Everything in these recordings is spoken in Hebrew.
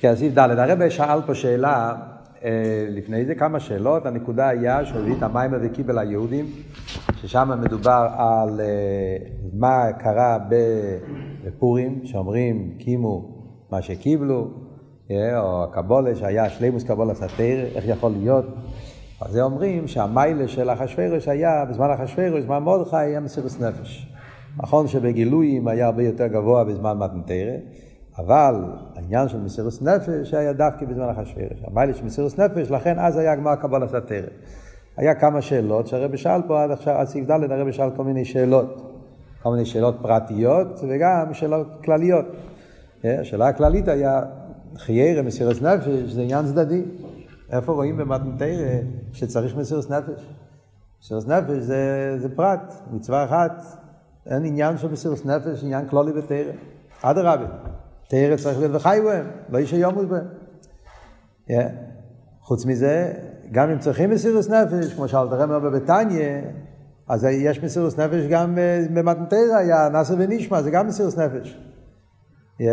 כן, סעיף ד', הרב שאל פה שאלה, אה, לפני זה כמה שאלות, הנקודה היה שהוא הביא את המים וקיבל היהודים, ששם מדובר על אה, מה קרה בפורים, שאומרים קימו מה שקיבלו, אה, או הקבולה שהיה שלימוס קבולה סתיר, איך יכול להיות? אז זה אומרים שהמיילה של אחשוורוש היה, בזמן אחשוורוש, בזמן מרדכי, היה מסירות נפש. נכון שבגילויים היה הרבה יותר גבוה בזמן מתנתרא, אבל העניין של מסירות נפש היה דווקא בזמן אחשוורוש. המיילה של מסירות נפש, לכן אז היה גמר קבלה סתרא. היה כמה שאלות שהרבי שאל פה עד עכשיו, עד סעיף ד' הרבי שאל כל מיני שאלות. כל מיני שאלות פרטיות וגם שאלות כלליות. אה, השאלה הכללית היה, חיירה מסירות נפש זה עניין צדדי. איפה רואים במתנתרא שצריך מסירות נפש? מסירות נפש זה, זה פרט, מצווה אחת. אין עניין של מסירות נפש, עניין כלולי בתרא. אדרבה, תרא צריך להיות וחי בהם, לא איש יומוס בהם. Yeah. חוץ מזה, גם אם צריכים מסירות נפש, כמו שאלת רמר בביתניה, אז יש מסירות נפש גם אה, במתנתרא, היה נאסר ונשמע, זה גם מסירות נפש. Yeah.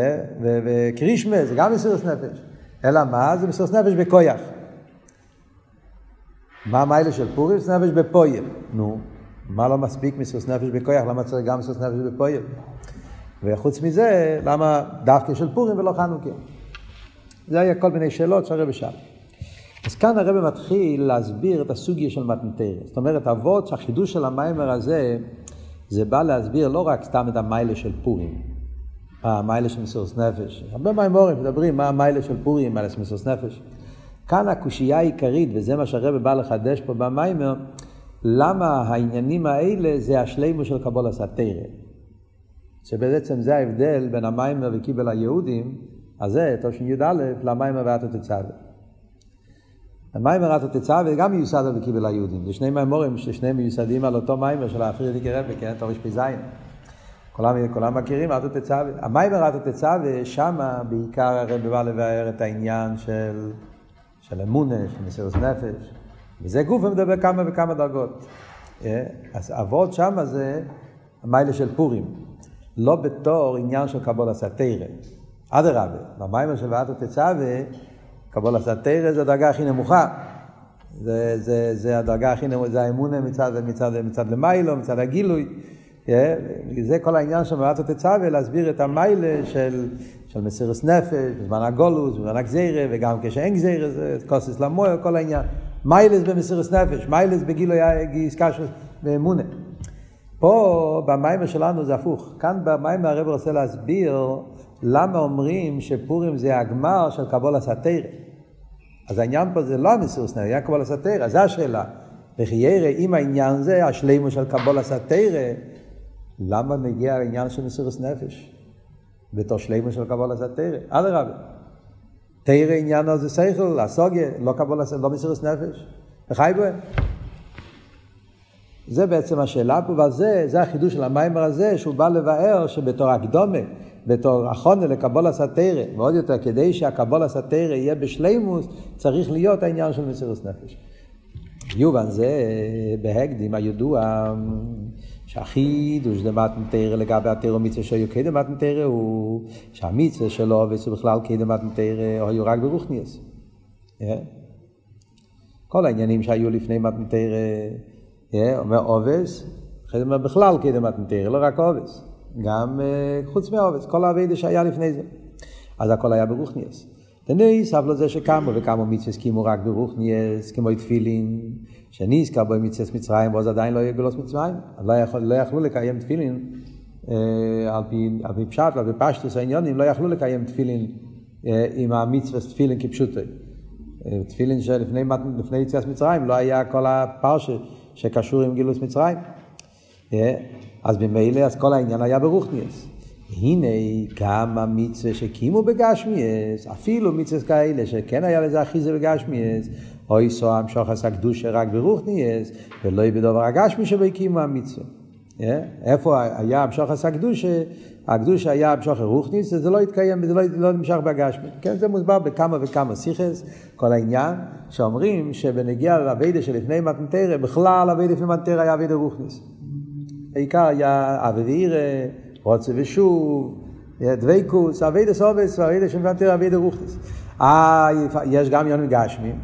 וקרישמה זה גם מסירות נפש. אלא מה? זה מסירות נפש בכויח. מה המיילה של פורים? מסירות נפש בפויל. נו, מה לא מספיק מסירות נפש בכויח? למה צריך גם מסירות נפש בפויל? וחוץ מזה, למה דווקא של פורים ולא חנוכה? זה היה כל מיני שאלות שהרבא שאל. אז כאן הרבא מתחיל להסביר את הסוגיה של מתנתרא. זאת אומרת, אבות שהחידוש של המיימר הזה, זה בא להסביר לא רק סתם את המיילה של פורים, המיילה של מסירות נפש. הרבה מיימורים מדברים מה המיילה של פורים, מיילה של מסירות נפש. כאן הקושייה העיקרית, וזה מה שהרבא בא לחדש פה במיימר, למה העניינים האלה זה השלימו של קבול הסתירה. שבעצם זה ההבדל בין המיימר וקיבל היהודים, אז זה תשי"א למיימר ואתו תצווה. המיימר ואתו תצווה גם מיוסד על וקיבל היהודים. זה שני מיימורים ששניהם מיוסדים על אותו מיימר של האפרידיקי רבי, כן, תרפ"ז. כולם, כולם מכירים אתו תצווה. המיימר אתו תצווה, שמה בעיקר הרבי בא לבאר את העניין של, של אמונה, של מסירות נפש. וזה גוף ומדבר כמה וכמה דרגות. אז אבות שמה זה המיילה של פורים. לא בתור עניין של קבול הסתירה. אדרבה, במיימר של ואתו תצווה, קבול הסתירה זה הדרגה הכי נמוכה. זה, זה, זה הדרגה הכי נמוכה, זה האמונה מצד, מצד, מצד למיילו, מצד הגילוי. Yeah, זה כל העניין של ואתו תצווה, להסביר את המיילה של, של מסירות נפש, בזמן הגולוס, בזמן הגזירה, וגם כשאין גזירה, זה כוסס למויר, כל העניין. מיילס במסירות נפש, מיילס בגילוי עסקה של באמונה. פה במיימר שלנו זה הפוך. כאן במיימר הרב רוצה להסביר למה אומרים שפורים זה הגמר של קבול הסתירה. אז העניין פה זה לא המסירות היה קבול הסתירה, זו השאלה. וכי ירא אם העניין זה השלימו של קבול הסתירה, למה מגיע העניין של מסירות נפש? בתור שלימו של קבול הסתירה. אדרבה. תרא עניין הזה שכל, הסוגיה, לא קבול הסתירה, לא מסירות נפש. וחי בהם. זה בעצם השאלה פה, וזה זה החידוש של המיימר הזה, שהוא בא לבאר שבתור הקדומה, בתור החונה לקבול הסתירה, ועוד יותר, כדי שהקבול הסתירה יהיה בשלימוס, צריך להיות העניין של מסירות נפש. יובן זה בהקדים הידוע שהחידוש דמתנתרא לגבי התרא מצווה שהיו כדמתנתרא הוא שהמצווה שלו עובד בכלל כדמתנתרא היו רק ברוכניאס. כל העניינים שהיו לפני מתנתרא אומר עובס, אחרי זה אומר בכלל קדם מתנתרא, לא רק עובס, גם uh, חוץ מעובס, כל האביידה שהיה לפני זה. אז הכל היה ברוכניאס. דניס, אבל זה שקמו וכמה מצווה קימו רק ברוכניאס, כמו תפילין, שניסקה בו מצווה מצרים, ואז עדיין לא יהיה גלוס מצרים. לא, יכול, לא יכלו לקיים תפילין, אה, על, פי, על פי פשט ועל פי פשטוס העניונים, לא יכלו לקיים תפילין אה, עם המצווה תפילין כפשוטו. אה, תפילין שלפני יציאת מצרים לא היה כל הפרשה שקשור עם גילוס מצרים. אה, אז ממילא, אז כל העניין היה ברוכניאס. הנה גם המצווה שקימו בגשמיאס, אפילו מצווה כאלה שכן היה לזה אחיזה בגשמיאס, אוי סו המשוחס הקדושה רק ברוכניאס, ולא בדובר הגשמי שבקימו המצווה. אה, איפה היה המשוחס הקדושה? הקדושה היה המשוחס רוכניס, זה לא התקיים, זה לא, לא נמשך בגשמי. כן, זה מוסבר בכמה וכמה סיכס, כל העניין, שאומרים שבנגיע לאביידה שלפני מתנתרא, בכלל אביידה לפני מתנתרא היה אביידה רוכניס. העיקר היה אבי ואירא, רוצה ושוב, דבייקוס, אבי דסובס ואבי דשמבנטר אבי דרוכתס. אה, יש גם יונים גשמים.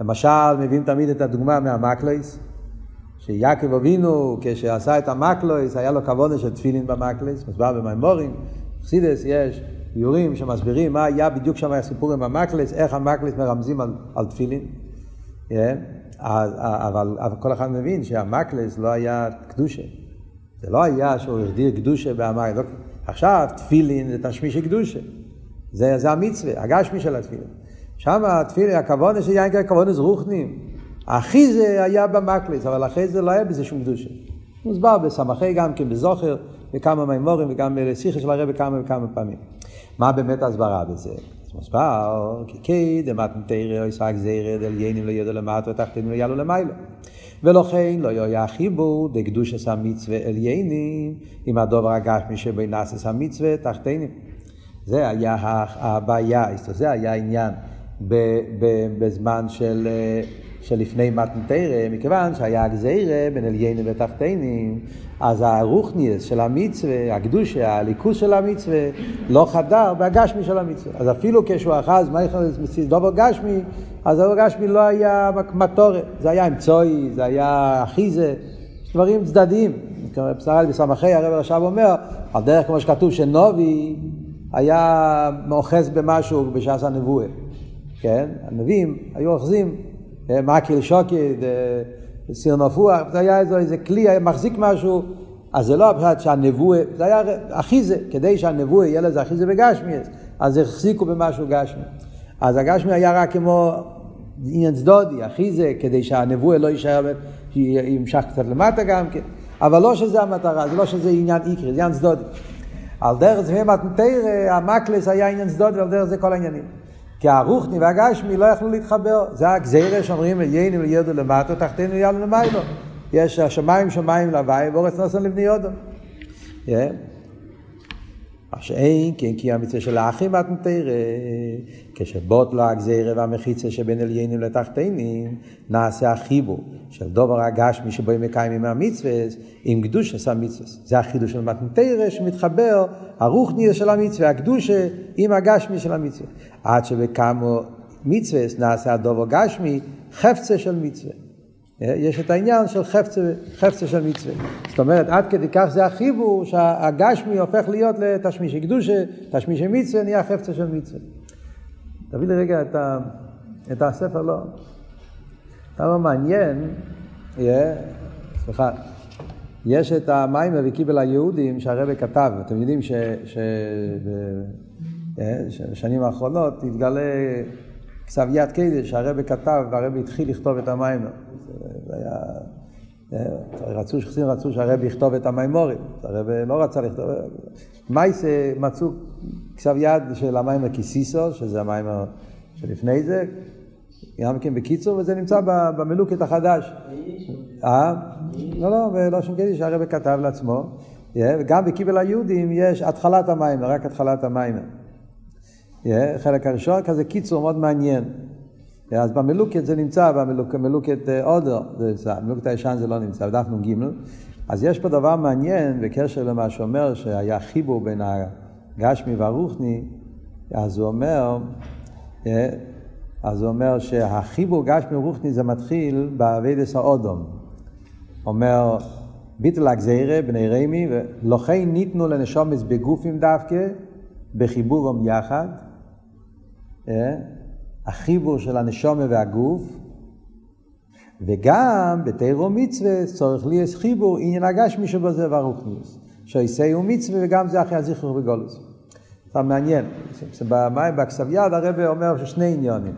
למשל, מביאים תמיד את הדוגמה מהמקלויס, שיעקב אבינו, כשעשה את המקלויס, היה לו כבוד של תפילין במקלויס, מסבר במימורים, חסידס יש ביורים שמסבירים מה היה בדיוק שם הסיפור עם המקלויס, איך המקלויס מרמזים על, על תפילין. Yeah. אבל, אבל כל אחד מבין שהמקלס לא היה קדושה. זה לא היה שהוא החדיר קדושה באמר. לא, עכשיו תפילין זה תשמיש קדושה. זה, זה המצווה, הגשמי של התפילין. שם התפילין, הכוונה של יין כוונה רוחנים. הכי זה היה במקלס, אבל אחרי זה לא היה בזה שום קדושה. מוסבר בסמכי גם כן, בזוכר, בכמה מימורים וגם בשיחה של הרבי כמה וכמה פעמים. מה באמת ההסברה בזה? אז מוסבר, כי קיי דמתנתרא או ישחק זרע דליינים לא יודו למטו ותחתינו לא יעלו למיילו. ולכן לא יהיה החיבור דקדושס המצווה עליינים עם הדובר הגשמי שבין נאסס המצווה תחתינים. זה היה הבעיה, זה היה העניין בזמן של... שלפני מתנתרא, מכיוון שהיה הגזירה בין עליינים ותחתינים, אז הרוחניאס של המצווה, הקדושה, הליכוס של המצווה, לא חדר בהגשמי של המצווה. אז אפילו כשהוא אחז דובר גשמי, אז הדובר גשמי לא היה מטורת, זה היה אמצעי, זה היה אחיזה, דברים צדדיים. פסרה בסמכי הרב הרשב אומר, על דרך כמו שכתוב שנובי היה מאוחז במשהו בשעת הנבואה. כן? הנביאים היו אוחזים מקיל שוקד, סיר נפוח, זה היה איזה, איזה כלי, היה מחזיק משהו, אז זה לא הפחד שהנבואה, זה היה אחיזה, כדי שהנבואה יהיה לזה אחיזה בגשמי, אז החזיקו במשהו גשמי. אז הגשמי היה רק כמו עניין צדודי, אחיזה, כדי שהנבואה לא יישאר, ימשך קצת למטה גם כן, אבל לא שזה המטרה, זה לא שזה עניין איקרי, זה עניין צדודי. על דרך זה מתנתר, המקלס היה עניין צדודי, ועל דרך זה כל העניינים. כי הרוחני והגשמי לא יכלו להתחבר. זה הגזירה שאומרים עליינים וירדו למטה, תחתינו יאללה למיילו. יש השמיים שמיים להווי, ואורץ נוסן לבני יודו. מה שאין, כן כי המצווה של האחים מתנתרא, כשבוט לו הגזירה והמחיצה שבין עליינים לתחתינים, נעשה החיבור של דובר הגשמי שבו הם מקיימים מהמצווה, עם קדוש עשה מצווה. זה החידוש של מתנתרא שמתחבר הרוחניה של המצווה, הקדושה עם הגשמי של המצווה. עד שבכמה מצווה נעשה הדובר גשמי, חפצה של מצווה. יש את העניין של חפצה, חפצה של מצווה. זאת אומרת, עד כדי כך זה החיבור שהגשמי הופך להיות לתשמישי קדושה, תשמישי מצווה נהיה חפצה של מצווה. תביא לי רגע את, ה, את הספר, לא. כמה מעניין, yeah, סליחה, יש את המים וקיבל היהודים שהרבא כתב, אתם יודעים שבשנים האחרונות התגלה יד קדש שהרבא כתב והרבא התחיל לכתוב את המים. זה היה... רצו, שחסידים רצו שהרבי יכתוב את המימורים, הרבי לא רצה לכתוב, מייסה מצאו כתב יד של המיימר קיסיסו, שזה המיימר שלפני זה, גם כן בקיצור, וזה נמצא במלוקת החדש. אה? לא, לא, ולא שום קדיש שהרבי כתב לעצמו, וגם בקיבל היהודים יש התחלת המיימר, רק התחלת המיימר. חלק הראשון כזה קיצור מאוד מעניין. אז במלוקת זה נמצא, במלוקת אודר זה נמצא, במלוקת הישן זה לא נמצא, בדף נ"ג. אז יש פה דבר מעניין בקשר למה שאומר שהיה חיבור בין הגשמי והרוחני, אז הוא אומר, אז הוא אומר שהחיבור גשמי ורוחני זה מתחיל באביידס האודום. אומר, ביטל הגזירה בני רמי, ולכן ניתנו לנשומץ בגופים דווקא, בחיבורם יחד. החיבור של הנשומה והגוף, וגם בתירו מצווה צריך לי חיבור עניין הגשמי שבזה והרוחניוס. שיסייעו מצווה וגם זה אחרי הזכר בגולוס. זה מעניין. בכסב יד הרב אומר ששני עניונים.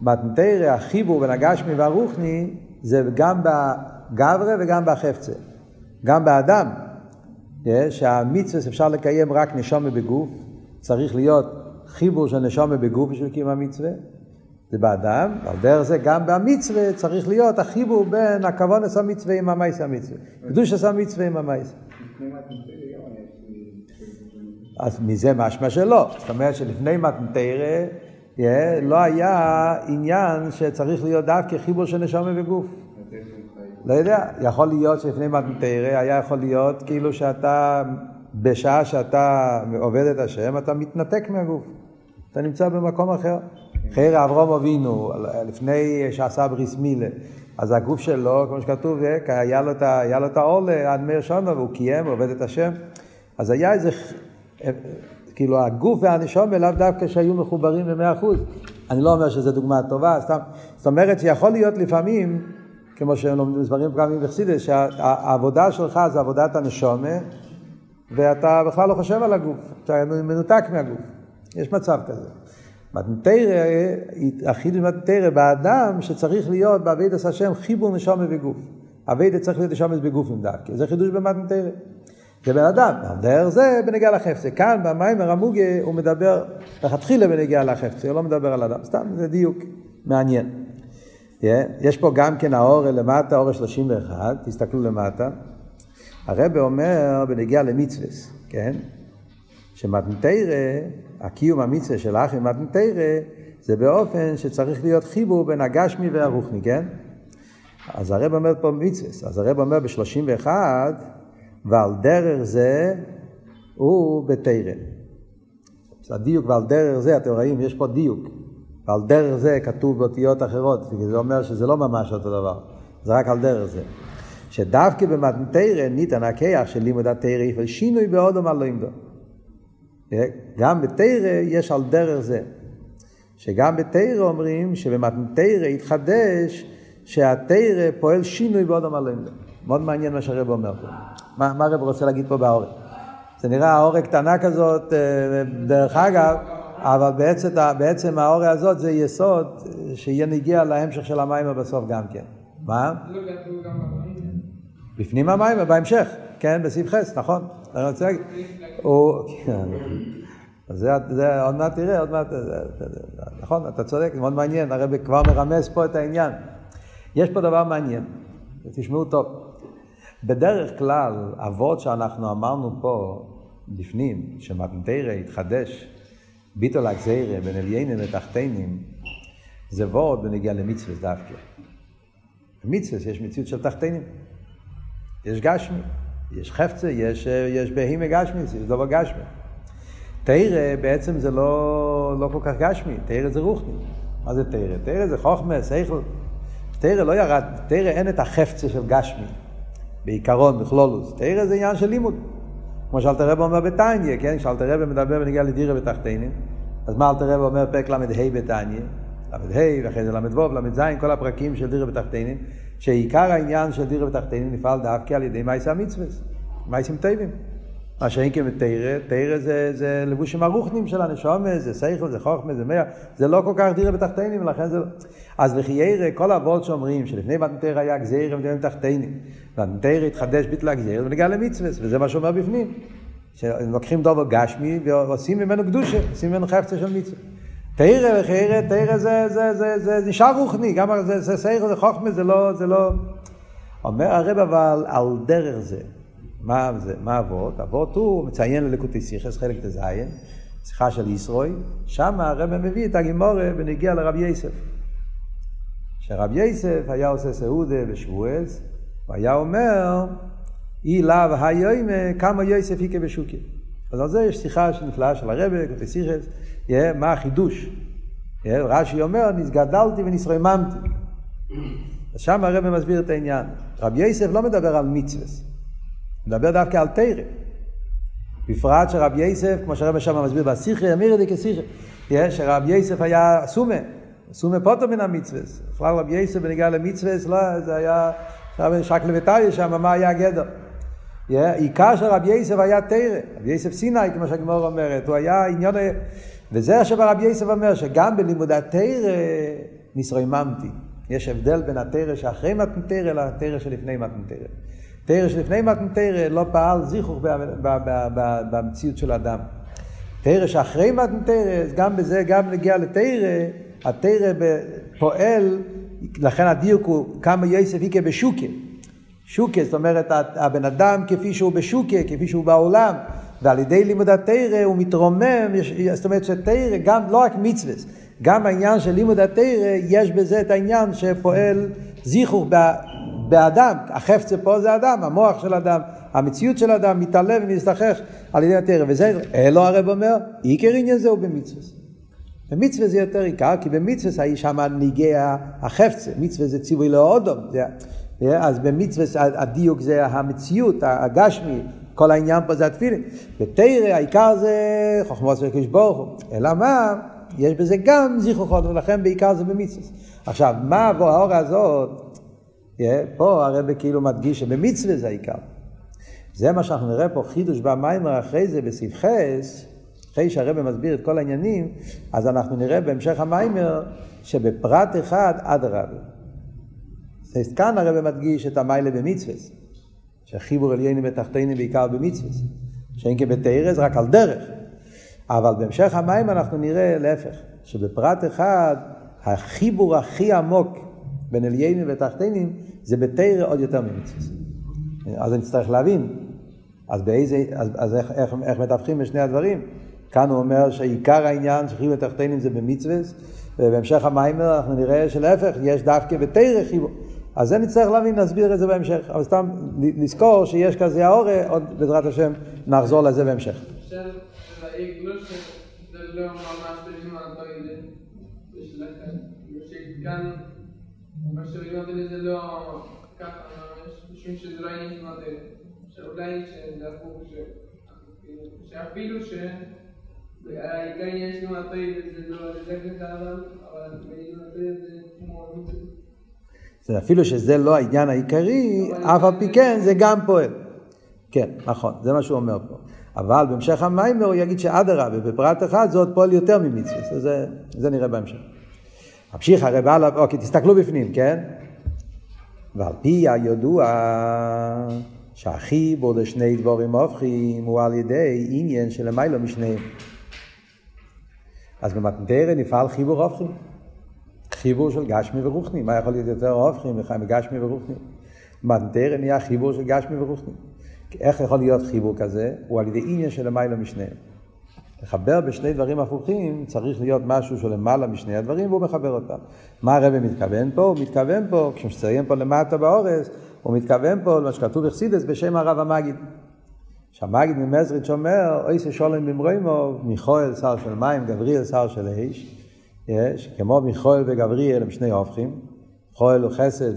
מתנתרא החיבור בין הגשמי והרוחני זה גם בגברה וגם בחפצה. גם באדם, שהמצווה אפשר לקיים רק נשומה בגוף, צריך להיות חיבור של נשומה בגוף בשביל קיום המצווה, זה באדם, ועל דרך זה גם במצווה צריך להיות החיבור בין הכוונס המצווה עם המייס המצווה, קדושת המצווה עם המייס. אז מזה משמע שלא, זאת אומרת שלפני מתנתרא לא היה עניין שצריך להיות דווקא חיבור של נשומה בגוף. לא יודע, יכול להיות שלפני מתנתרא היה יכול להיות כאילו שאתה בשעה שאתה עובד את השם, אתה מתנתק מהגוף. אתה נמצא במקום אחר. חייר אברום אבינו, לפני שעשה בריס מילה, אז הגוף שלו, כמו שכתוב, אה, היה לו, היה לו את העול עד מאיר שונו, והוא קיים, עובד את השם. אז היה איזה, אה, כאילו הגוף והנשום לאו דווקא שהיו מחוברים במאה אחוז. אני לא אומר שזו דוגמה טובה, סתם. זאת אומרת שיכול להיות לפעמים, כמו שמסברים פעמים בחסידס, שהעבודה שלך זה עבודת הנשומה, ואתה בכלל לא חושב על הגוף, אתה מנותק מהגוף. יש מצב כזה. מתנתרא, החידוש מתנתרא באדם שצריך להיות בעבידת השם חיבור נשומה וגוף. עבידת צריך להיות נשומת בגופים דווקא, זה חידוש במתנתרא. זה בן אדם, דרך זה בנגיע לחפצה. כאן במיימר המוגה הוא מדבר לכתחילה בנגיע לחפצה, הוא לא מדבר על אדם, סתם זה דיוק מעניין. יש פה גם כן האור למטה, אור 31, תסתכלו למטה. הרב אומר בנגיע למצווה, כן? שמתנתרא, הקיום המצווה של אחי מתנתרא, זה באופן שצריך להיות חיבור בין הגשמי והרוחני, כן? אז הרב אומר פה מצווה, אז הרב אומר ב-31, ועל דרך זה הוא בתרא. הדיוק ועל דרך זה, אתם רואים, יש פה דיוק. ועל דרך זה כתוב באותיות אחרות, זה אומר שזה לא ממש אותו דבר, זה רק על דרך זה. שדווקא במתנתרא ניתן הכיח של לימוד התרא יפעל שינוי באודום על לא ימדו. גם בתרא יש על דרך זה. שגם בתרא אומרים שבמתנתרא יתחדש שהתרא פועל שינוי באודום על לא ימדו. מאוד מעניין מה שהרב אומר פה. מה, מה הרב רוצה להגיד פה בעורק? זה נראה העורק קטנה כזאת, אה, דרך אגב, אבל בעצם, בעצם העורק הזאת זה יסוד שיהיה נגיע להמשך של המים בסוף גם כן. מה? בפנים המים, בהמשך, כן, בסעיף חס, נכון. אני רוצה להגיד, זה, זה עוד מעט תראה, עוד מעט, נכון, אתה צודק, מאוד מעניין, הרב כבר מרמז פה את העניין. יש פה דבר מעניין, תשמעו טוב. בדרך כלל, אבות שאנחנו אמרנו פה בפנים, שמתנתרא התחדש, ביטול הגזירה בין עליינים לתחתינים, זה וורד בנגיע למצווה דווקא. במצווה יש מציאות של תחתינים. יש גשמי, יש חפצה, יש, יש בהימה גשמי, יש דבר גשמי. תרא בעצם זה לא, לא כל כך גשמי, תרא זה רוחני. מה זה תרא? תרא זה חוכמה, שכל. תרא לא ירד, תרא אין את החפצה של גשמי. בעיקרון, בכלולוס. תרא זה עניין של לימוד. כמו שאלתר רב אומר בתניא, כן? שאלתר רב מדבר בנגיע לדירה בתחתינים. אז מה אלתר רב אומר פרק ל"ה בתניא? ל"ה, ואחרי זה ל"ו, ל"ז, כל הפרקים של דירה בתחתינים, שעיקר העניין של דירה בתחתינים נפעל דווקא על ידי מייסה המצווה, מייסים טובים. מה שאין כמתרא, תרא זה, זה לבושים הרוחנים של הנשומה, זה שכל, זה חוכמה, זה מאה, זה לא כל כך דירה בתחתינים, ולכן זה לא... אז לחיירא, כל אבות שאומרים שלפני מתנתרא היה גזירה ומתנתרא בתחתינים, מתנתרא התחדש ביטלה גזירה ונגיע למצווה, וזה מה שאומר בפנים. שלוקחים דובר גשמי ועושים ממנו קדושה, עושים ממנו חפצה של מצווה. תרא וחיירא, תרא זה, זה, זה, זה, זה נשאר רוחני, גם זה, זה שכל, זה חוכמה, זה לא, זה לא... אומר הרב אבל על דרך זה. מה זה, מה אבות? אבות הוא מציין ללקוטי סיכס, חלק ט"ז, שיחה של ישרוי, שם הרב מביא את הגימורה ונגיע לרב יסף. שרב יסף היה עושה סעודה בשבועס, והיה אומר, אי לאו היומה כמה יוסף היכה בשוקי. אז על זה יש שיחה נפלאה של הרב, קוטי סיכס, מה החידוש. רש"י אומר, נסגדלתי ונסרממתי. אז שם הרב מסביר את העניין. רב יסף לא מדבר על מצווה. מדבר דווקא על תרא. בפרט שרב יסף, כמו שהרב שם מסביר בסיכרי, אמיר את זה כסיכרי, שרב יסף היה סומה, סומה פוטו מן המצווה. בכלל רב יסף בניגע למצווה, לא, זה היה, שם שקלה וטליה שם, מה היה הגדר. עיקר של רב יסף היה תרא, רב יסף סיני, כמו שהגמור אומרת, הוא היה עניון, וזה עכשיו רב יסף אומר, שגם בלימוד התרא נסרממתי. יש הבדל בין התרא שאחרי מתנתרא לתרא שלפני מתנתרא. תרא שלפני מתן תרא לא פעל זיכוך במציאות של אדם. תרא שאחרי מתן תרא, גם בזה, גם נגיע לתרא, התרא פועל, לכן הדיוק הוא כמה יוסף היקה בשוקה. שוקה, זאת אומרת, הבן אדם כפי שהוא בשוקה, כפי שהוא בעולם, ועל ידי לימוד התרא הוא מתרומם, זאת אומרת שתרא, גם לא רק מצווה, גם העניין של לימוד התרא, יש בזה את העניין שפועל זיכוך באדם, החפצה פה זה אדם, המוח של אדם, המציאות של אדם מתעלם ומסתכך על ידי התרא, וזה, אלו הרב אומר, עיקר עניין זהו במצווה. במצווה זה יותר עיקר, כי במצווה האיש שם ניגע החפצה, מצווה זה ציווי לאודום, אז במצווה הדיוק זה המציאות, הגשמי, כל העניין פה זה התפילין. בתרא העיקר זה חוכמות של הקדוש ברוך הוא. אלא מה? יש בזה גם זיכרוך ולכן בעיקר זה במצווה. עכשיו, מה עבור האור הזאת? פה הרב כאילו מדגיש שבמצווה זה העיקר. זה מה שאנחנו נראה פה, חידוש במיימר אחרי זה בסעיף חס, אחרי שהרבא מסביר את כל העניינים, אז אנחנו נראה בהמשך המיימר שבפרט אחד עד רבי. כאן הרבא מדגיש את המיילה במצווה, שחיבור עליינים ותחתינים בעיקר במצווה, שאין כבתרס רק על דרך. אבל בהמשך המים אנחנו נראה להפך, שבפרט אחד החיבור הכי עמוק בין עליינים ותחתינים זה בתרא עוד יותר ממצווה. אז אני צריך להבין, אז באיזה, אז, אז איך, איך, איך מתווכים בשני הדברים? כאן הוא אומר שעיקר העניין של חיבור ותחתינים זה במצווה, ובהמשך המיימר אנחנו נראה שלהפך, יש דווקא בתרא חיבור. אז זה נצטרך להבין, נסביר את זה בהמשך. אבל סתם לזכור שיש כזה האורה, עוד בעזרת השם נחזור לזה בהמשך. שאפילו שהעיקר עניין של מעטוי זה לא ללכת לעולם, אבל זה כמו זה אפילו שזה לא העניין העיקרי, אף על פי כן זה גם פועל. כן, נכון, זה מה שהוא אומר פה. אבל בהמשך המיימר הוא יגיד שאדרבה, בפרט אחד זה עוד פועל יותר ממצווה, זה, זה נראה בהמשך. ממשיך הרי בעל, אוקיי, תסתכלו בפנים, כן? ועל פי הידוע שהחיבור לשני דבורים הופכים הוא על ידי עניין שלמיילו משניהם. אז במתנתרא נפעל חיבור הופכים. חיבור של גשמי ורוחני. מה יכול להיות יותר הופכי מגשמי ורוחני? מנטרה נהיה חיבור של גשמי ורוחני. איך יכול להיות חיבור כזה? הוא על ידי עניין של למעלה משניהם. לחבר בשני דברים הפוכים צריך להיות משהו של למעלה משני הדברים והוא מחבר אותם. מה הרב מתכוון פה? הוא מתכוון פה, כשמציין פה למטה באורס, הוא מתכוון פה למה שכתוב בחסידס בשם הרב המגיד. שהמגיד ממזריץ' אומר, אוי ששולם במרוימו, מיכואל שר של מים, גבריאל שר של אש. יש, כמו מיכואל וגבריאל הם שני הופכים, מיכואל הוא חסד,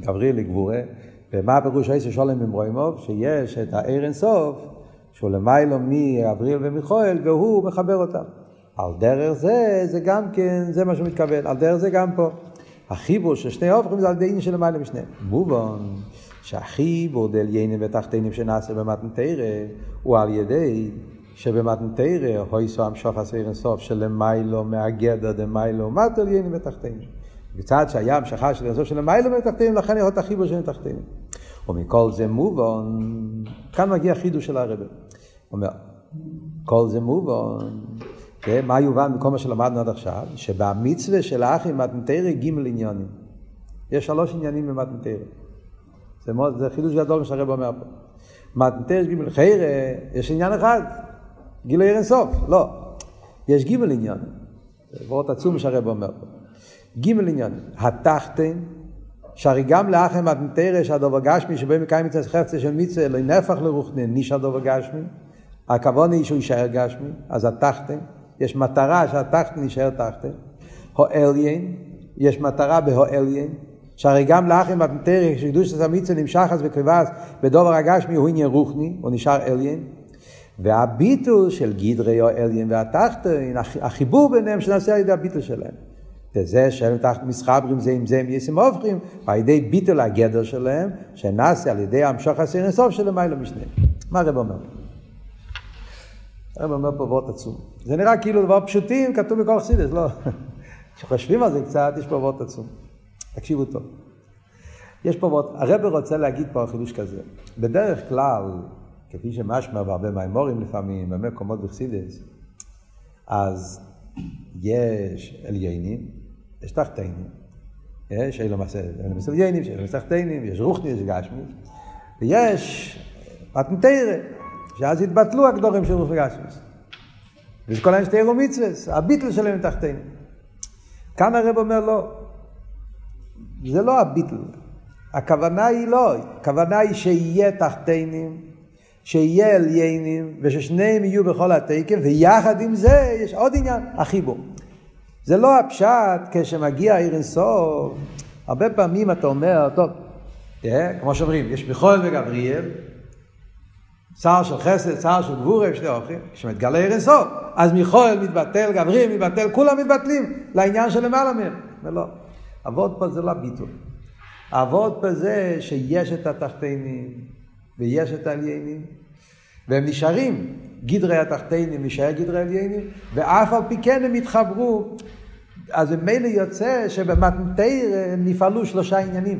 גבריאל היא גבורה, ומה הפירוש עשר שולם ממרוימוב? שיש את האר אינסוף, שהוא למיילו מגבריאל ומיכואל, והוא מחבר אותם. על דרך זה, זה גם כן, זה מה שהוא מתכוון, על דרך זה גם פה. החיבור של שני הופכים זה על עניין של למעלה משניהם. מובן שהחיבור דל יינים ותחתינים שנעשה במתנתרא הוא על ידי שבמתנתרא הויסו המשוך הסעיר אינסוף שלמיילו מהגדר דמיילו מטר יינים ותחתינים. בצד שהיה המשכה של אינסוף שלמיילו ותחתינים, לכן יכול את החיבור של תחתינים. ומכל זה מובן, כאן מגיע חידוש של הרב. אומר, כל זה מובן, מה יובן מכל מה שלמדנו עד עכשיו? שבמצווה של האחים מתנתרא ג' עניונים. יש שלוש עניינים במתנתרא. זה, חידוש גדול מה שהרב אומר פה. מתנתרא ג' חיירה, יש עניין אחד. גילוי עיר אינסוף, לא. יש גימל עניין, ועוד עצום שהרב אומר פה. גימל עניין, התחתן, שהרי גם לאחם מתנתרא שהדובר גשמי שבו מקיים מצווה חפצה של מצווה לא נהפך לרוחנין, ניש הדובר גשמי, הכוונה היא שהוא יישאר גשמי, אז התחתן, יש מטרה שהתחתן יישאר תחתן, הואליין, יש מטרה בהואליין, שהרי גם לאחים מתנתרא שקידוש המצווה נמשך אז וכבש בדובר הגשמי הוא עניין רוחני, הוא נשאר אליין, והביטול של גדרי או אליין והתחתן, החיבור ביניהם שנעשה על ידי הביטול שלהם. וזה שהם תחת מסחברים זה עם זה עם יסים הופכים, ועל ידי ביטול הגדר שלהם, שנעשה על ידי המשוך הסיר אינסוף של למעלה משנה. מה הרב אומר? הרב אומר פה וורט עצום. זה נראה כאילו דבר פשוטים, כתוב בכל חסידס, לא. כשחושבים על זה קצת, יש פה וורט עצום. תקשיבו טוב. יש פה וורט, הרב רוצה להגיד פה חידוש כזה. בדרך כלל, כפי שמשמע בהרבה מימורים לפעמים, במקומות בחסידס, אז יש עליינים, יש תחתינים, יש אילו מסליינים, יש אילו יש רוחני, יש גשמי, ויש מתנתרא, שאז התבטלו הגדורים של רוח וגשמי. וזה כל העניין שתהיה מצווה, הביטל שלהם תחתינים. כאן הרב אומר לא, זה לא הביטל, הכוונה היא לא, הכוונה היא שיהיה תחתינים, שיהיה עליינים, וששניהם יהיו בכל התקף, ויחד עם זה יש עוד עניין, החיבור. זה לא הפשט כשמגיע עיר אינסוף, הרבה פעמים אתה אומר, טוב, תראה, כמו שאומרים, יש מיכואל וגבריאל, שר של חסד, שר של גבורה, שני אורחים, כשמתגלה עיר אינסוף, אז מיכואל מתבטל, גבריאל מתבטל, כולם מתבטלים לעניין של למעלה מהם. ולא, אבות פה זה לא ביטול. אבות פה זה שיש את התחתינים ויש את העליינים, והם נשארים. גדרי התחתינים נשאר גדרי העליינים, ואף על פי כן הם התחברו. אז ממילא יוצא שבמתנתר נפעלו שלושה עניינים.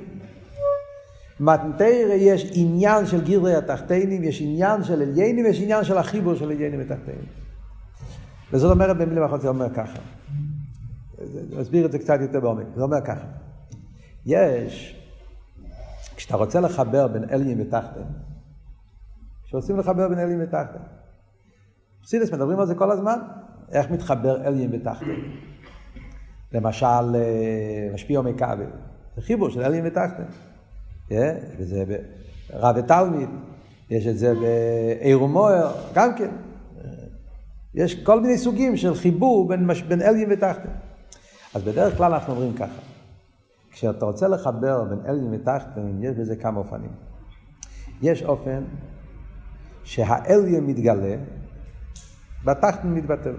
במתנתר יש עניין של גדרי התחתינים, יש עניין של עליינים, יש עניין של החיבור של עליינים ותחתינים. וזאת אומרת במילים אחרות, זה אומר ככה. אסביר את זה קצת יותר בעומק. זה אומר ככה. יש, כשאתה רוצה לחבר בין אליים ותחתן, כשרוצים לחבר בין אליים ותחתן, חסידס מדברים על זה כל הזמן, איך מתחבר אליים ותחתן. למשל, אה, משפיע עומק כבל, זה חיבור של אליים ותחתן. וזה רב ותלמיד, יש את זה בעיר ומוער, גם כן. יש כל מיני סוגים של חיבור בין, בין אליים ותחתן. אז בדרך כלל אנחנו אומרים ככה, כשאתה רוצה לחבר בין אליים ותחתן, יש בזה כמה אופנים. יש אופן שהאליים מתגלה והתחתן מתבטל.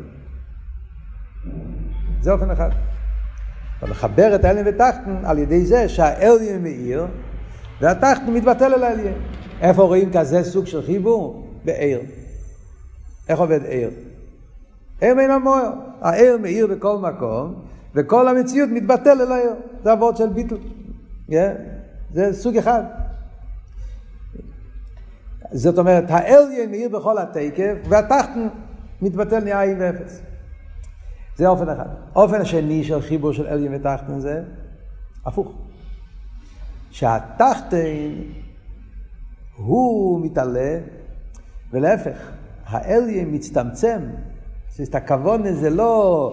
זה אופן אחד. אבל לחבר את האליים ותחתן על ידי זה שהאליים מאיר והתחתן מתבטל אל האליים. איפה רואים כזה סוג של חיבור? בעיר. איך עובד עיר? עיר מן המוער. העיר מאיר בכל מקום, וכל המציאות מתבטל אל העיר. זה אבות של ביטל. Yeah. זה סוג אחד. זאת אומרת, האליין מאיר בכל התקף, והתחתן מתבטל נהיה עין ואפס. זה אופן אחד. אופן השני של חיבור של אליין ותחתן זה הפוך. שהתחתן הוא מתעלה, ולהפך, האליין מצטמצם. זאת הכוונה זה לא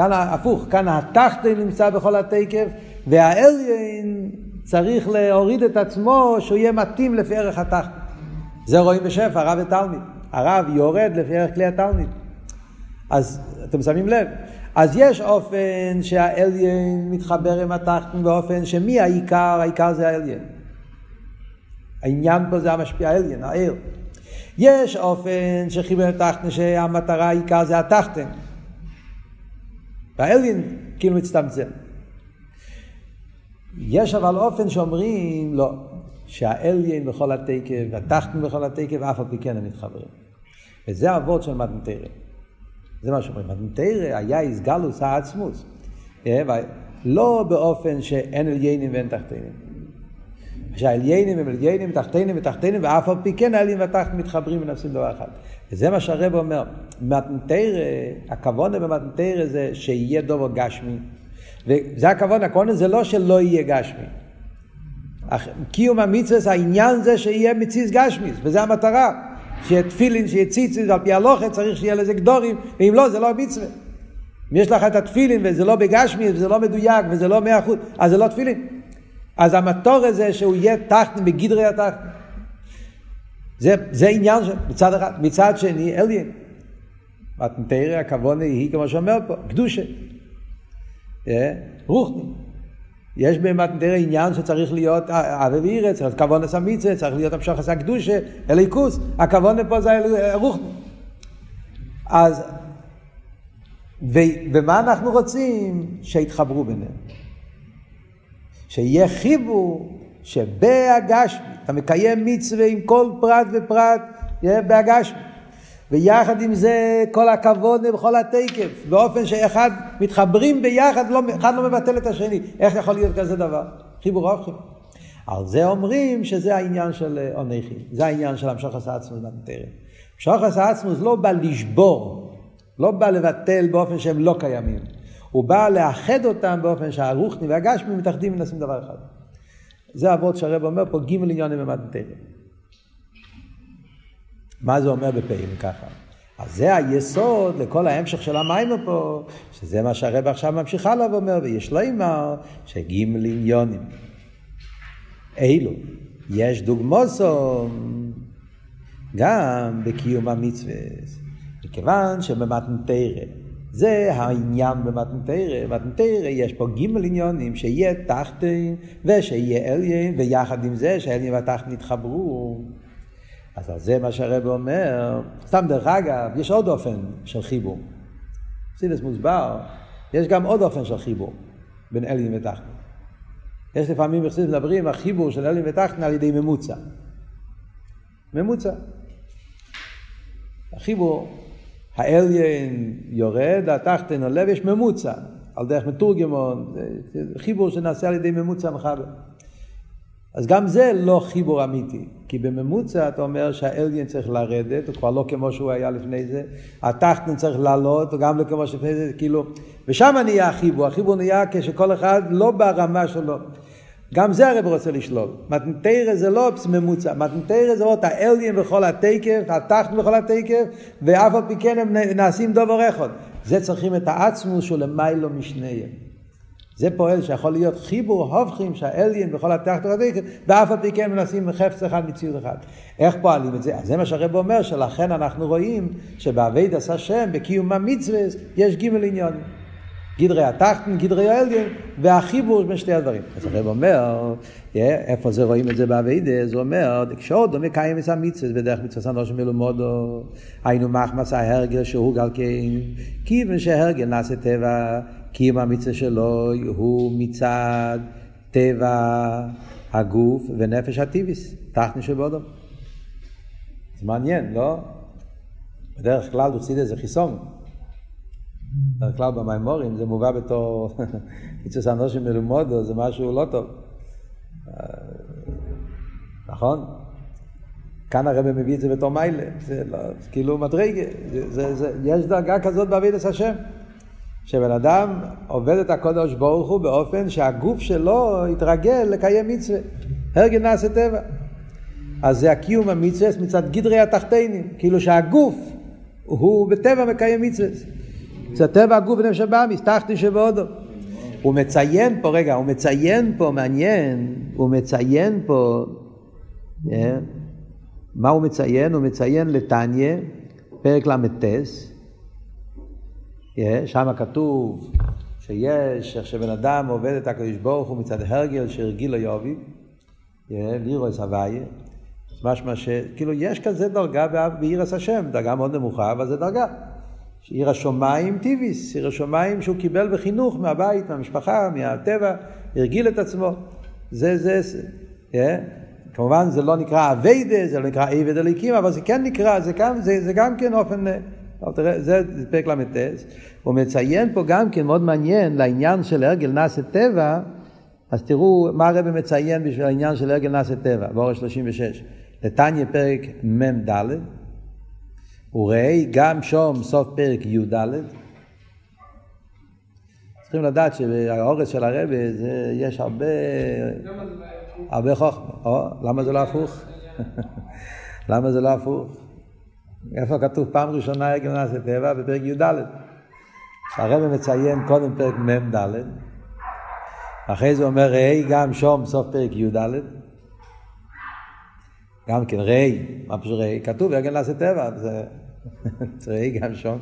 כאן הפוך, כאן התחתן נמצא בכל התקף, והאליין צריך להוריד את עצמו שהוא יהיה מתאים לפי ערך התחתן. זה רואים בשפע, הרב ותלמיד. הרב יורד לפי ערך כלי התלמיד. אז אתם שמים לב. אז יש אופן שהאליין מתחבר עם התחתן באופן שמי העיקר? העיקר זה האליין. העניין פה זה המשפיע האליין, העיר. יש אופן שחיבר התחתן שהמטרה העיקר זה התחתן. והאליין כאילו מצטמצם. יש אבל אופן שאומרים לא, שהאליין בכל התקף והתחתן בכל התקף אף על פי כן הם מתחברים. וזה אבות של מתנתרא. זה מה שאומרים. מתנתרא היה איסגלוס העצמוס. אה, לא באופן שאין עליינים ואין תחתינים. שהעליינים הם עליינים, תחתינים ותחתינים, ואף על פי כן העליינים והתחתינים מתחברים ונעשים דבר אחד. וזה מה שהרב אומר. מתנתרא, הכוונה במתנתרא זה שיהיה דובר גשמי. וזה הכוונה, הכוונה זה לא שלא יהיה גשמי. קיום המצווה, העניין זה שיהיה מציץ גשמיס, וזה המטרה. שיהיה תפילין, שיהיה ציציס, על פי הלוכת צריך שיהיה לזה גדורים, ואם לא, זה לא מצווה. אם יש לך את התפילין וזה לא בגשמיס, וזה לא מדויק, וזה לא מאה אחוז, אז זה לא תפילין. אז המטור הזה שהוא יהיה תחתן בגדרי התחתן. זה, זה עניין של, מצד אחד. מצד שני, אליין. מתנתרא הכוונה היא, כמו שאומר פה, קדושה. אה? רוחני. יש במתנתרא עניין שצריך להיות אבי ואירץ, צריך להיות כוונס המצווה, צריך להיות המשוך עשה קדושה, אליקוס. הכוונה פה זה רוחני. אז, ו, ומה אנחנו רוצים? שיתחברו ביניהם. שיהיה חיבור שבהגשמי, אתה מקיים מצווה עם כל פרט ופרט בהגשמי. ויחד עם זה כל הכבוד בכל התקף, באופן שאחד מתחברים ביחד, לא, אחד לא מבטל את השני. איך יכול להיות כזה דבר? חיבור אופכים. על זה אומרים שזה העניין של עונכים, זה העניין של המשוך עשה עצמוס בנטרם. המשוך עשה עצמוס לא בא לשבור, לא בא לבטל באופן שהם לא קיימים. הוא בא לאחד אותם באופן שהרוחני והגשמי מתאחדים ונעשים דבר אחד. זה אבות שהרב אומר פה ג' עניונים במתנתרא. מה זה אומר בפעילים ככה? אז זה היסוד לכל ההמשך של המים פה, שזה מה שהרב עכשיו ממשיך הלאה ואומר, ויש לו אמר שג' עניונים. אילו, יש דוגמוסו גם בקיום המצווה. מכיוון שבמתנתרא, זה העניין במתנתרא, במתנתרא יש פה גימל עניונים, שיהיה תחתן ושיהיה אליין, ויחד עם זה שהאליין והתחתן יתחברו. אז על זה מה שהרב אומר, סתם דרך אגב, יש עוד אופן של חיבור. סילס מוסבר, יש גם עוד אופן של חיבור בין אליין ותחתן. יש לפעמים בחסידות מדברים על חיבור של אליין ותחתן על ידי ממוצע. ממוצע. החיבור, האליין יורד, התחתן עולה ויש ממוצע. על דרך מתורגמון, חיבור שנעשה על ידי ממוצע מחבר. אז גם זה לא חיבור אמיתי, כי בממוצע אתה אומר שהאליין צריך לרדת, הוא כבר לא כמו שהוא היה לפני זה, התחתן צריך לעלות, גם לא כמו שלפני זה, כאילו, ושם נהיה החיבור, החיבור נהיה כשכל אחד לא ברמה שלו. גם זה הרב רוצה לשלול. מתנתרא זה לא ממוצע, מתנתרא זה עוד האליין בכל התקף, התחתן בכל התקף, ואף על פי כן הם נעשים דובר אחד. זה צריכים את העצמוס שהוא למיילו משניהם. זה פועל שיכול להיות חיבור הופכים שהאליין בכל התחת והתקף, ואף על פי כן מנסים חפץ אחד מציאות אחד. איך פועלים את זה? אז זה מה שהרב אומר, שלכן אנחנו רואים שבאבייד עשה שם, בקיום המצווה, יש גימל עניונים. גדרי התחתן, גדרי העליין, והחיבור בין שתי הדברים. אז הרב אומר, איפה זה רואים את זה באביידה? זה אומר, כשעוד לא מקיים את המצווה בדרך מצווה סנדוש מלומודו, היינו מחמס ההרגל שהוא גל כן, כיוון שהרגל נעשה טבע, כי אם המצווה שלו הוא מצד טבע הגוף ונפש הטיביס, תחתן שבאודום. זה מעניין, לא? בדרך כלל בחסידס זה חיסון. בדרך כלל במימורים זה מובא בתור מצווה סנדושים מלומודו, זה משהו לא טוב. נכון? כאן הרב מביא את זה בתור מיילה, זה לא, כאילו מדרגה, יש דרגה כזאת בעבידת השם. שבן אדם עובד את הקודש ברוך הוא באופן שהגוף שלו יתרגל לקיים מצווה. הרגל נעשה טבע. אז זה הקיום המצווה מצד גדרי התחתינים, כאילו שהגוף הוא בטבע מקיים מצווה. זה טבע הגוף ונפש הבאמיס, תחתי שבעודו. הוא מציין פה, רגע, הוא מציין פה, מעניין, הוא מציין פה, yeah, אה, מה הוא מציין? הוא מציין לתניא, פרק ל"ט, שם כתוב שיש, איך שבן אדם עובד את הקדוש ברוך הוא מצד הרגל שהרגיל לו יובי, לירוס הוויה, משמע שכאילו יש כזה דרגה בעירס השם, דרגה מאוד נמוכה, אבל זה דרגה. עיר השמיים טיביס, עיר השמיים שהוא קיבל בחינוך מהבית, מהמשפחה, מהטבע, הרגיל את עצמו. זה, זה, זה. Yeah. כמובן זה לא נקרא אביידה, זה לא נקרא עבד אליקים, אבל זה כן נקרא, זה, גם, זה, זה גם כן אופן... אבל תראה, זה פרק ל"ט, הוא מציין פה גם כן מאוד מעניין לעניין של הרגל נאסי טבע, אז תראו מה הרב מציין בשביל העניין של הרגל נאסי טבע, באורש 36. לתניא פרק מ"ד, וראה גם שום סוף פרק י"ד. צריכים לדעת שבאורץ של הרב יש הרבה, הרבה חוכמה. למה זה לא הפוך? למה זה לא הפוך? איפה כתוב פעם ראשונה הרגל נעשה טבע? בפרק י"ד. הרב מציין קודם פרק מ"ד, אחרי זה אומר ראי גם שום סוף פרק י"ד. גם כן ראי, מה פשוט ראי? כתוב הרגל נעשה טבע, זה ראי גם שום.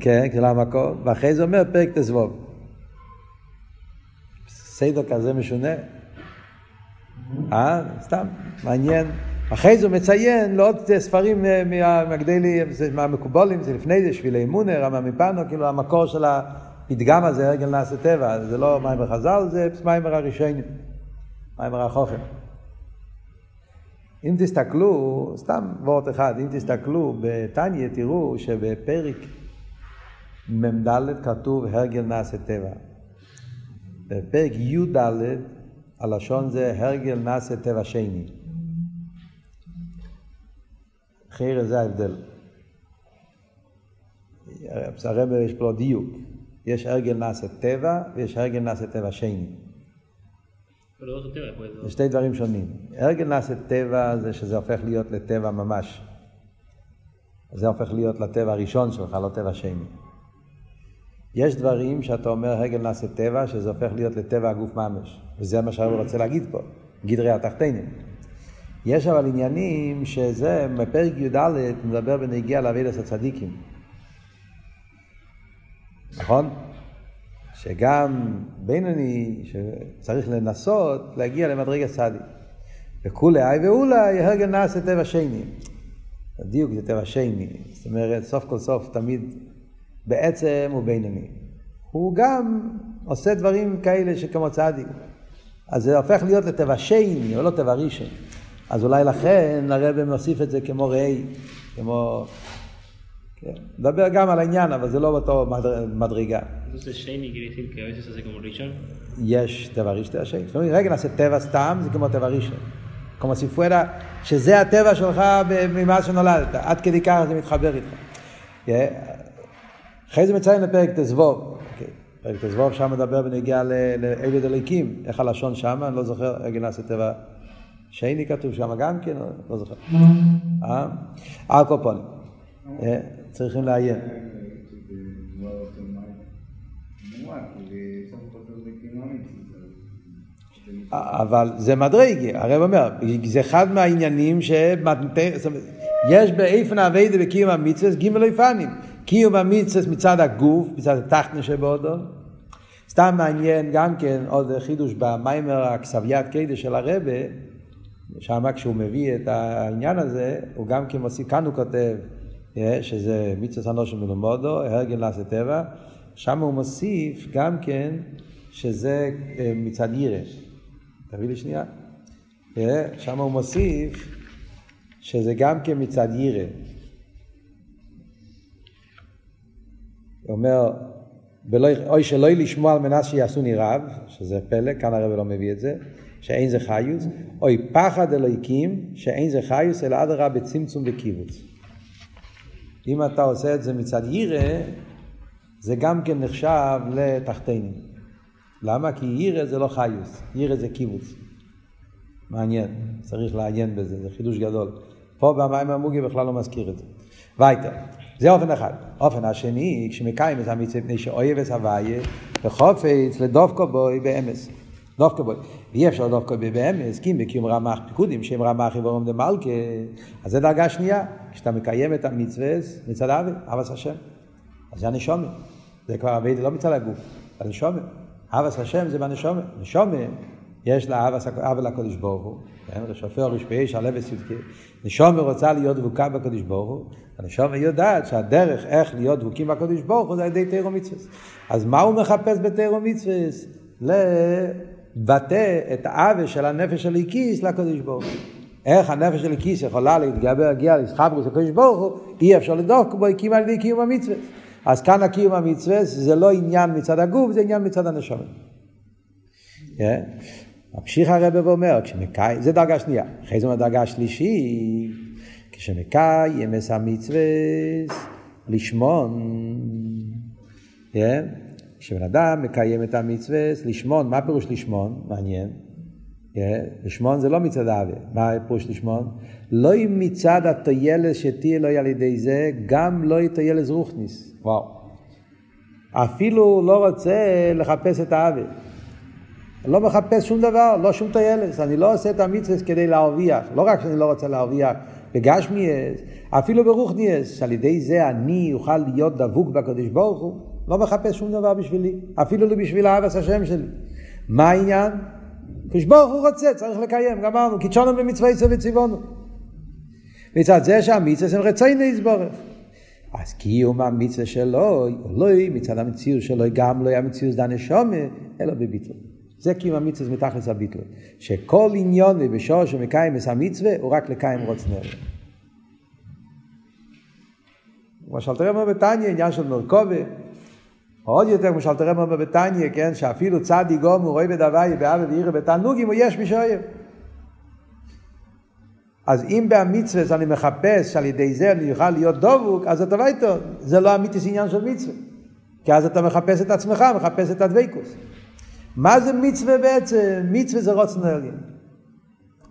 כן, זה לא המקום. ואחרי זה אומר פרק תזבוב. סדר כזה משונה. אה? סתם, מעניין. אחרי זה הוא מציין לעוד ספרים מהגדלי, מהמקובולים, זה לפני זה שבילי אמונה, רמה מפנו, כאילו המקור של הפתגם הזה, הרגל נעשה טבע, זה לא מים בחז"ל, זה מים הראשונים, מים החוכם. אם תסתכלו, סתם וורט אחד, אם תסתכלו בתניא, תראו שבפרק מ"ד כתוב הרגל נעשה טבע. בפרק י"ד הלשון זה הרגל נעשה טבע שני. חיירה זה ההבדל. הרב יש פה דיוק. יש הרגל נעשה טבע ויש הרגל נעשה טבע שני. זה שתי דברים שונים. הרגל נעשה טבע זה שזה הופך להיות לטבע ממש. זה הופך להיות לטבע הראשון שלך, לא טבע שני. יש דברים שאתה אומר הרגל נעשה טבע, שזה הופך להיות לטבע הגוף ממש. וזה מה שהרב רוצה להגיד פה. גדרי התחתינים. יש אבל עניינים שזה, בפרק י"ד מדבר בנגיע לאבידס הצדיקים. נכון? שגם בינוני, שצריך לנסות להגיע למדרגת צדיק. וכולי אי ואולי הרגל נעשה טבע שני. הדיוק זה טבע שני. זאת אומרת, סוף כל סוף תמיד בעצם הוא בינוני. הוא גם עושה דברים כאלה שכמו צדיק. אז זה הופך להיות לטבע שני, אבל לא טבע ראשון. אז אולי לכן הרב מוסיף את זה כמו ראי, כמו... כן. נדבר גם על העניין, אבל זה לא באותו מדרגה. יש טבע ראשון, טבע שני. רגע נעשה טבע סתם, זה כמו טבע ראשון. כמו סיפוארה, שזה הטבע שלך ממה שנולדת, עד כדי כך זה מתחבר איתך. אחרי זה מציין לפרק ט"ו. פרק ט"ו שם מדבר בנגיעה לעבד אליקים, איך הלשון שם, אני לא זוכר, רגע נעשה טבע שני כתוב שם גם כן, לא זוכר. אה? על כל אה, צריכים לעיין. אבל זה מדרגי, הרב אומר, זה אחד מהעניינים יש באיפן אביידה בקיום המצווה גימל איפנים. קיום המצווה מצד הגוף, מצד התחתנה שבאודו. סתם מעניין גם כן עוד חידוש במיימר הכסביית קדש של הרבה, שם כשהוא מביא את העניין הזה, הוא גם כן מוסיף, כאן הוא כותב שזה מצווה סנושן מלומודו, הרגל נעשה טבע, שם הוא מוסיף גם כן שזה אה, מצד ירא. תביא לי שנייה. שם הוא מוסיף שזה גם כן מצד ירא. הוא אומר, אוי שלא לשמוע על מנת שיעשו רב, שזה פלא, כאן הרב לא מביא את זה, שאין זה חיוס, אוי פחד אלוהיקים, שאין זה חיוס, אלא אדרבה בצמצום וקיבוץ. אם אתה עושה את זה מצד ירא, זה גם כן נחשב לתחתינים. למה? כי ירא זה לא חיוס, ירא זה קיבוץ. מעניין, צריך לעיין בזה, זה חידוש גדול. פה במים המוגי בכלל לא מזכיר את זה. וייטר, זה אופן אחד. אופן השני, כשמקיים את המצווה מפני שאויב את וחופץ לדופקו בוי באמס. דווקא בוי. ואי אפשר דווקא בוי באמס, כי אם בקיום רמ"ח פיקודים, שהם רמ"ח יבורם דמלכה, אז זה דרגה שנייה. כשאתה מקיים את המצווה מצד אבי, אבס השם. אז זה הנשומת. זה כבר אבי, לא מצד הגוף, הנשומת. אבס השם זה בנשומת. נשומת, יש לה אבא לקודש ברוך הוא. כן, רשופר רשפי שלו וצדקי. נשומה רוצה להיות דבוקה בקדוש ברוך הוא, הנשומה יודעת שהדרך איך להיות דבוקים בקדוש ברוך הוא זה על ידי תירו מצווה. אז מה הוא מחפש בתירו מצווה? לבטא את העוול של הנפש של איקיס לקדוש ברוך הוא. איך הנפש של איקיס יכולה להתגבר, להגיע לסחברוס לקדוש ברוך הוא, אי אפשר לדוק בו הקים על ידי קיום המצווה. אז כאן הקיום המצווה זה לא עניין מצד הגוף, זה עניין מצד הנשומה. Yeah. כן? ממשיך הרב ואומר, כשמקיים, זה דרגה שנייה. אחרי זה דרגה שלישית, כשמקיים את המצווה לשמון, yeah? כשבן אדם מקיים את המצווה לשמון, מה פירוש לשמון? מעניין. Yeah? לשמון זה לא מצד האווה, מה פירוש לשמון? לא מצד הטיילס שתהיה לו על ידי זה, גם לא טיילס רוכניס. וואו. אפילו לא רוצה לחפש את האווה. אני לא מחפש שום דבר, לא שום טיילס, אני לא עושה את המצווה כדי להרוויח, לא רק שאני לא רוצה להרוויח בגשמיאס, אפילו ברוכניאס, שעל ידי זה אני אוכל להיות דבוק בקדוש ברוך הוא, לא מחפש שום דבר בשבילי, אפילו לא בשביל אהבת השם שלי. מה העניין? קדוש ברוך הוא רוצה, צריך לקיים, גמרנו, קידשונו במצווה יצא וציוונו. מצד זה שהמצווה הם רצייני יסבורך. אז קיום המצווה שלו, לא מצד המציאות שלו, גם לא היה מציאות דן נשומה, אלא בביטול. זה קיום המצווה מתכלס הביטל. שכל עניון בשור שמקיים את המצווה הוא רק לקיים רוצנר. כמו שאלתר אומר בתניא, עניין של מרכובה. עוד יותר כמו שאלתר אומר בתניא, כן, שאפילו צדי גום הוא רואה בדווי באבא ואירא בתענוגים הוא יש מי שאוהב. אז אם במצווה אני מחפש שעל ידי זה אני אוכל להיות דבוק, אז אתה ואיתו, זה לא אמיתיס עניין של מצווה. כי אז אתה מחפש את עצמך, מחפש את הדבקוס. מה זה מצווה בעצם? מצווה זה רוצן העליין.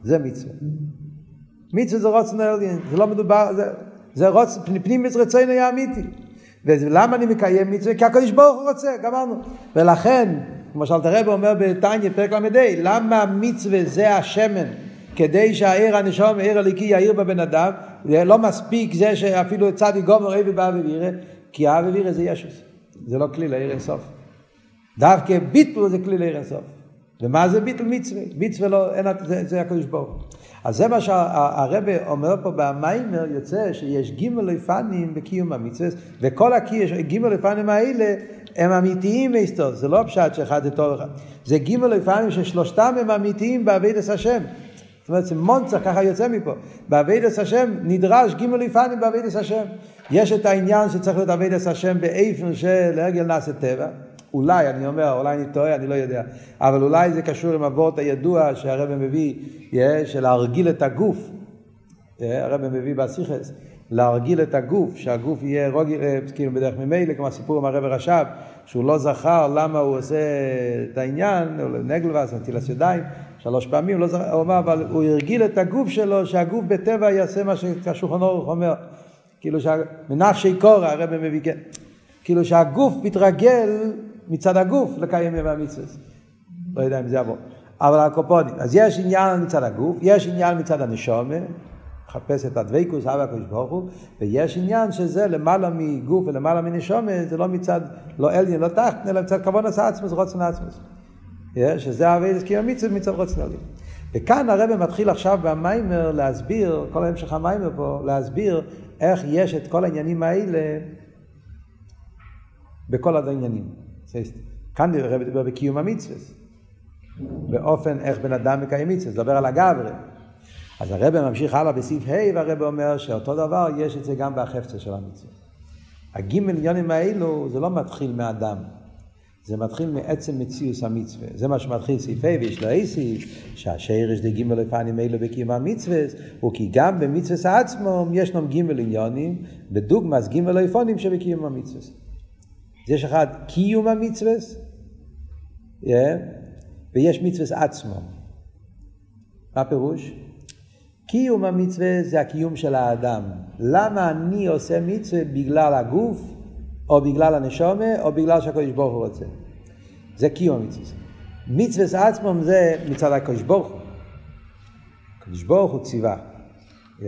זה מצווה. מצווה זה רוצן העליין. זה לא מדובר, זה, זה רוצ, פנים רצון היה אמיתי. ולמה אני מקיים מצווה? כי הקדוש ברוך הוא רוצה, גמרנו. ולכן, כמו שאלת הרב אומר בתניא, פרק ל"ה, למה מצווה זה השמן? כדי שהעיר הנשום, עיר הליקי יאיר בבן אדם, לא מספיק זה שאפילו צדיק גומר אבי באבי וירא, כי האבי וירא זה ישוס, זה לא כלי לעיר אינסוף. דווקא ביטל זה כלי לעיר אינסוף. ומה זה ביטל מצווה? מצווה לא, אין, זה, זה הקדוש ברוך הוא. אז זה מה שהרבא אומר פה במיימר, יוצא שיש גימל לפנים בקיום המצווה, וכל הגימל לפנים האלה הם אמיתיים בהיסטוריה, זה לא פשט שאחד זה טוב אחד, זה גימל לפנים ששלושתם הם אמיתיים בעבידת השם. זאת אומרת, זה מונצח, ככה יוצא מפה. בעבידת השם נדרש גימל לפנים בעבידת השם. יש את העניין שצריך להיות עבידת השם באיפן של הרגל נעשה טבע. אולי, אני אומר, אולי אני טועה, אני לא יודע, אבל אולי זה קשור עם אבות הידוע שהרבא מביא, של להרגיל את הגוף, הרבא מביא בסיכס, להרגיל את הגוף, שהגוף יהיה רוגיל, אה, כאילו בדרך ממילא, כמו הסיפור עם הרב רש"ב, שהוא לא זכר למה הוא עושה את העניין, נגלווס, נטילת ידיים, שלוש פעמים, לא זכר, הוא אמר, אבל הוא הרגיל את הגוף שלו, שהגוף בטבע יעשה מה שהשולחן אורך אומר, כאילו, מנפשי קורא, הרב מביא, כן, כאילו שהגוף מתרגל מצד הגוף לקיים ימי המצווה. לא יודע אם זה יבוא. אבל הקופונים, אז יש עניין מצד הגוף, יש עניין מצד הנשומה, מחפש את הדבקוס, אבא הקדוש ברוך הוא, ויש עניין שזה למעלה מגוף ולמעלה מנשומה, זה לא מצד, לא אליין, לא תחת, אלא מצד כבון עשה עצמוס, רוצן עצמוס. שזה אבי זכיר המצווה מצד רוצן אליין. וכאן הרב מתחיל עכשיו במיימר להסביר, כל המשך המיימר פה, להסביר איך יש את כל העניינים האלה בכל העניינים. כאן הרב דיבר בקיום המצווה, באופן איך בן אדם מקיים מצווה, לדבר על הגברי. אז הרב ממשיך הלאה בסעיף ה' והרב אומר שאותו דבר יש את זה גם בחפצה של המצווה. הגימל עניונים האלו זה לא מתחיל מאדם, זה מתחיל מעצם מציאוס המצווה. זה מה שמתחיל סעיף ה' ויש לו איסיס, שהשרש דגימל לפנים אלו בקיום המצווה, וכי גם במצווה עצמו ישנם גימל עניונים, בדוגמאס גימל לפונים שבקיום המצווה. יש אחד קיום המצווה, yeah, ויש מצווה עצמו. מה הפירוש? קיום המצווה זה הקיום של האדם. למה אני עושה מצווה? בגלל הגוף, או בגלל הנשומה, או בגלל שהקדוש ברוך הוא רוצה. זה קיום המצווה. מצווה עצמם זה מצד הקדוש ברוך הוא. הקדוש ברוך הוא ציווה. Yeah.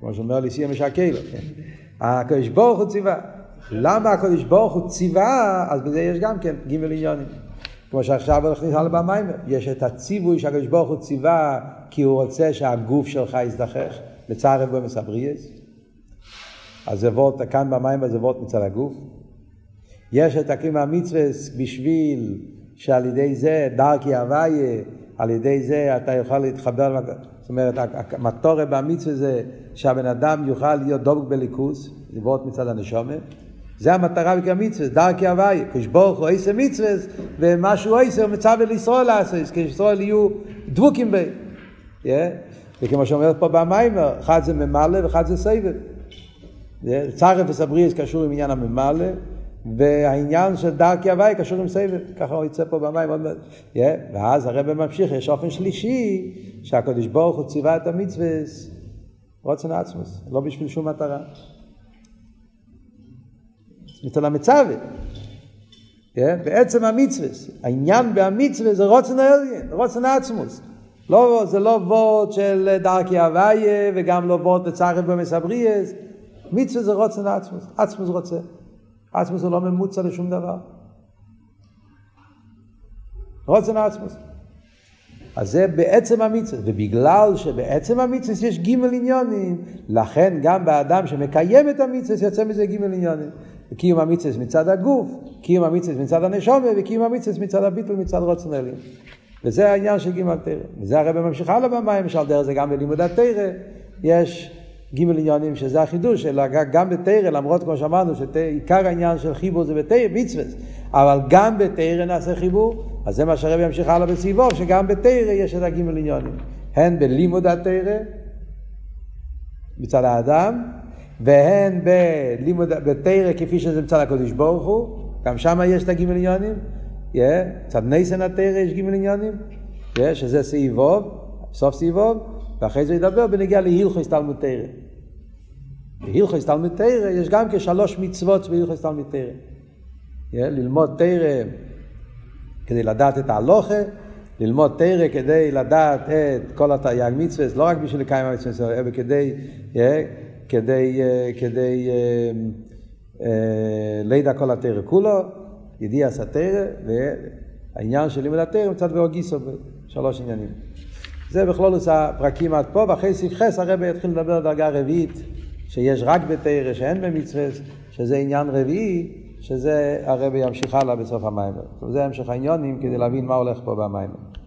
כמו שאומר לי סיים משקלו, כן? הקדוש ברוך הוא ציווה. למה הקדוש ברוך הוא ציווה, אז בזה יש גם כן גימל עניונים. כמו שעכשיו נכניס הלאה במים, יש את הציווי שהקדוש ברוך הוא ציווה כי הוא רוצה שהגוף שלך יזדחך, לצער בו מסבריאס. אז זה וורט, כאן במים זה וורט מצד הגוף. יש את הקיום המצווה בשביל שעל ידי זה דרכי הוויה, על ידי זה אתה יוכל להתחבר, זאת אומרת המטורת במצווה זה שהבן אדם יוכל להיות דבוק בליכוס, זה מצד הנשומת. זה המטרה בקריאה מצווה, דרכי הוואי, כשברוך הוא עשר מצווה, ומה שהוא עשר מצווה לישראל לעשות, כשישראל יהיו דבוקים בי. Yeah. וכמו שאומר פה במיימר, אחד זה ממלא ואחד זה סבב. Yeah. צרף וסבריאס קשור עם עניין הממלא, והעניין של דרכי הוואי קשור עם סבב, ככה הוא יצא פה במים עוד מעט. Yeah. ואז הרב ממשיך, יש אופן שלישי, שהקדוש ברוך הוא ציווה את המצווה, רוצן עצמוס, לא בשביל שום מטרה. מצד המצווה. כן? בעצם המצווה. העניין בהמצווה זה רוצן העליין, רוצן עצמוס. לא, זה לא וורד של דרכי הוויה וגם לא וורד לצרף במסבריאס. מצווה זה רוצן עצמוס. עצמוס רוצה. עצמוס זה לא ממוצע לשום דבר. רוצן עצמוס. אז זה בעצם המצווה, ובגלל שבעצם המצווה יש גימל עניונים, לכן גם באדם שמקיים את המצווה יוצא מזה גימל עניונים. קיום המצווה מצד הגוף, קיום המצווה מצד הנשומה, וקיום המצווה מצד הביטל מצד רוצן אלים. וזה העניין של גימל תרא. וזה הרב ממשיך הלאה במים, אפשר דרך זה גם בלימוד התרא, יש גימל עניונים שזה החידוש, אלא גם בתרא, למרות כמו שאמרנו, שעיקר העניין של חיבור זה בתרא, מצווה, אבל גם בתרא נעשה חיבור, אז זה מה שהרב ימשיך הלאה בסביבו, שגם בתרא יש את הגימל עניונים. הן בלימוד התרא, מצד האדם, והן בלימוד, בתרא כפי שזה מצד הקדוש ברוך הוא, גם שם יש את הגימל עניונים, yeah, צד נייסן התרא יש גימל עניונים, שזה סעיבוב, סוף סעיבוב, ואחרי זה ידבר בנגיע להילכוס תלמוד תרא. בהילכוס תלמוד תרא יש גם כשלוש מצוות בהילכוס תלמוד תרא. ללמוד תרא כדי לדעת את ההלוכה, ללמוד תרא כדי לדעת את כל התרי"ג מצווה, לא רק בשביל לקיים המצווה, אלא כדי, כדי, כדי לידע כל התרא כולו, ידיע סתרא, והעניין של לימוד התרא הוא קצת ואוגיסו בשלוש עניינים. זה בכלולוס הפרקים עד פה, ואחרי סעיף חס הרב יתחיל לדבר דרגה רביעית, שיש רק בתרא, שאין במצווה, שזה עניין רביעי, שזה הרב ימשיך הלאה בסוף המים. זה המשך העניונים כדי להבין מה הולך פה במים.